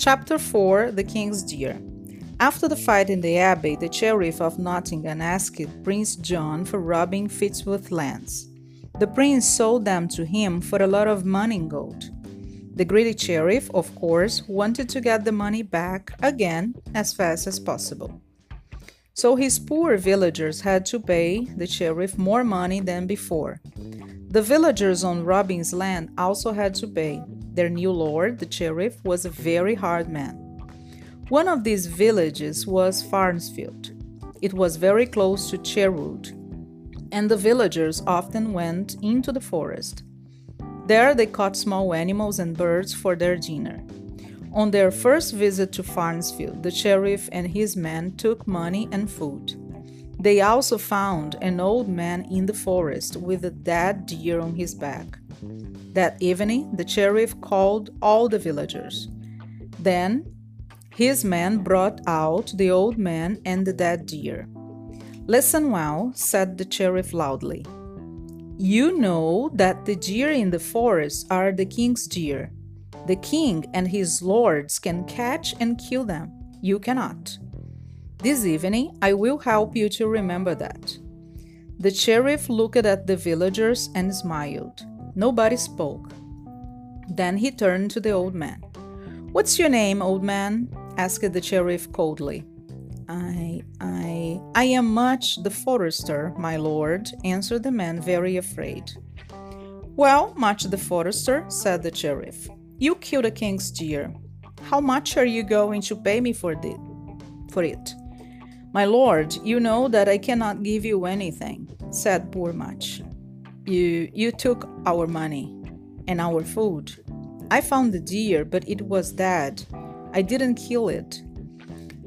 Chapter 4 The King's Deer. After the fight in the Abbey, the Sheriff of Nottingham asked Prince John for Robin Fitzooth lands. The prince sold them to him for a lot of money in gold. The greedy sheriff, of course, wanted to get the money back again as fast as possible. So his poor villagers had to pay the sheriff more money than before. The villagers on Robin's land also had to pay. Their new lord, the sheriff, was a very hard man. One of these villages was Farnsfield. It was very close to Sherwood, and the villagers often went into the forest. There they caught small animals and birds for their dinner. On their first visit to Farnsfield, the sheriff and his men took money and food. They also found an old man in the forest with a dead deer on his back. That evening, the sheriff called all the villagers. Then his men brought out the old man and the dead deer. Listen well, said the sheriff loudly. You know that the deer in the forest are the king's deer the king and his lords can catch and kill them. You cannot. This evening, I will help you to remember that. The sheriff looked at the villagers and smiled. Nobody spoke. Then he turned to the old man. What's your name, old man? asked the sheriff coldly. I, I, I am Much the forester, my lord, answered the man, very afraid. Well, Much the forester, said the sheriff, you killed a king's deer. How much are you going to pay me for it? For it? My lord, you know that I cannot give you anything, said poor Much. You you took our money and our food. I found the deer, but it was dead. I didn't kill it.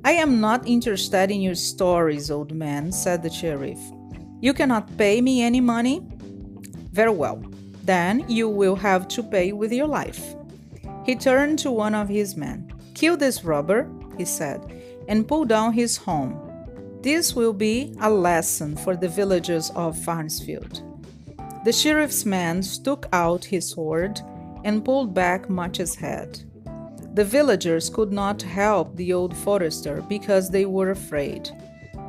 I am not interested in your stories, old man, said the sheriff. You cannot pay me any money? Very well. Then you will have to pay with your life. He turned to one of his men. Kill this robber, he said, and pull down his home. This will be a lesson for the villagers of Farnsfield. The sheriff's man stuck out his sword and pulled back Much's head. The villagers could not help the old forester because they were afraid.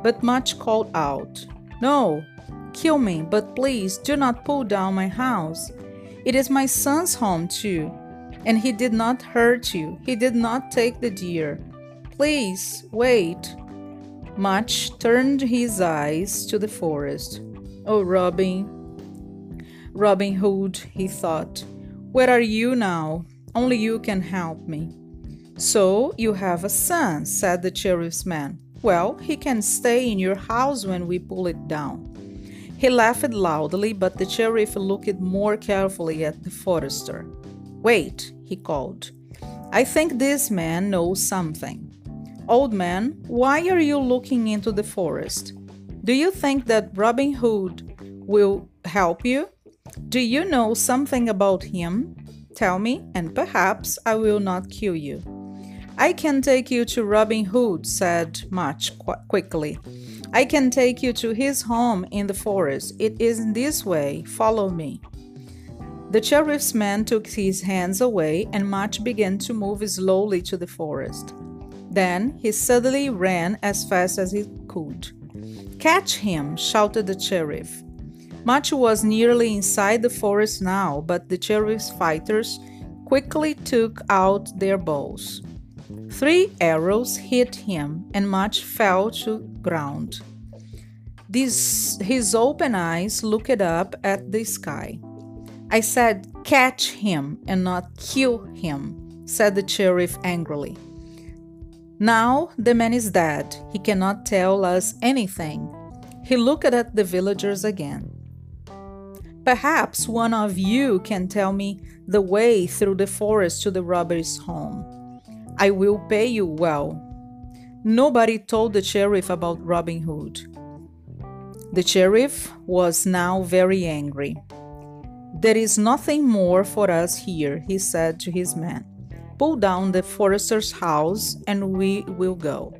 But Much called out, No, kill me, but please do not pull down my house. It is my son's home, too and he did not hurt you. He did not take the deer. Please, wait. Much turned his eyes to the forest. Oh, Robin. Robin Hood, he thought. Where are you now? Only you can help me. So you have a son, said the sheriff's man. Well, he can stay in your house when we pull it down. He laughed loudly, but the sheriff looked more carefully at the forester. Wait, he called. I think this man knows something. Old man, why are you looking into the forest? Do you think that Robin Hood will help you? Do you know something about him? Tell me, and perhaps I will not kill you. I can take you to Robin Hood, said Much qu- quickly. I can take you to his home in the forest. It is in this way. Follow me. The sheriff's man took his hands away, and Much began to move slowly to the forest. Then he suddenly ran as fast as he could. Catch him! shouted the sheriff. Much was nearly inside the forest now, but the sheriff's fighters quickly took out their bows. Three arrows hit him, and Much fell to ground. His open eyes looked up at the sky. I said, catch him and not kill him, said the sheriff angrily. Now the man is dead. He cannot tell us anything. He looked at the villagers again. Perhaps one of you can tell me the way through the forest to the robber's home. I will pay you well. Nobody told the sheriff about Robin Hood. The sheriff was now very angry. There is nothing more for us here, he said to his men. Pull down the forester's house and we will go.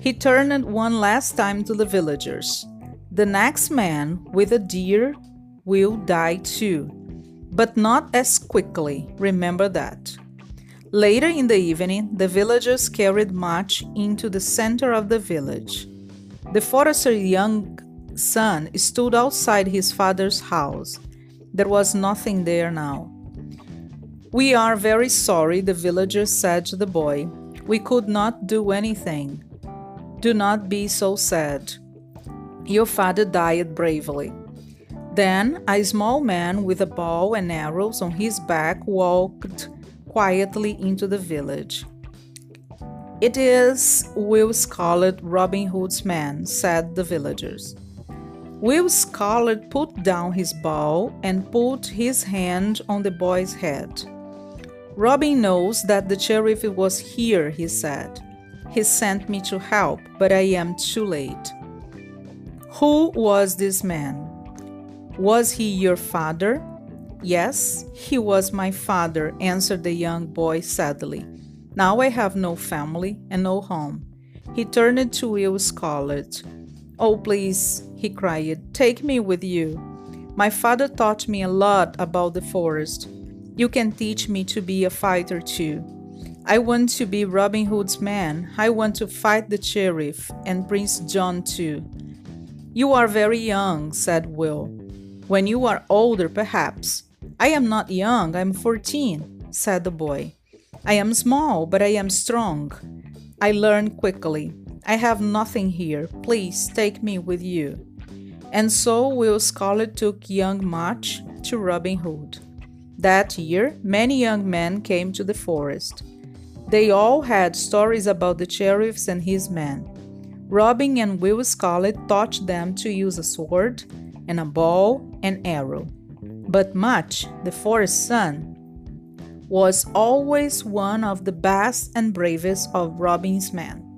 He turned one last time to the villagers. The next man with a deer will die too, but not as quickly, remember that. Later in the evening, the villagers carried Much into the center of the village. The forester's young son stood outside his father's house. There was nothing there now. We are very sorry, the villagers said to the boy. We could not do anything. Do not be so sad. Your father died bravely. Then a small man with a bow and arrows on his back walked quietly into the village. It is Will Scarlet, Robin Hood's man, said the villagers. Will Scarlet put down his bow and put his hand on the boy's head. Robin knows that the sheriff was here, he said. He sent me to help, but I am too late. Who was this man? Was he your father? Yes, he was my father, answered the young boy sadly. Now I have no family and no home. He turned to Will Scarlet. Oh, please, he cried, take me with you. My father taught me a lot about the forest. You can teach me to be a fighter too. I want to be Robin Hood's man. I want to fight the sheriff and Prince John too. You are very young, said Will. When you are older, perhaps. I am not young, I am 14, said the boy. I am small, but I am strong. I learn quickly. I have nothing here. Please take me with you. And so Will Scarlet took young Much to Robin Hood. That year, many young men came to the forest. They all had stories about the sheriffs and his men. Robin and Will Scarlet taught them to use a sword and a bow and arrow. But Much, the forest son, was always one of the best and bravest of Robin's men.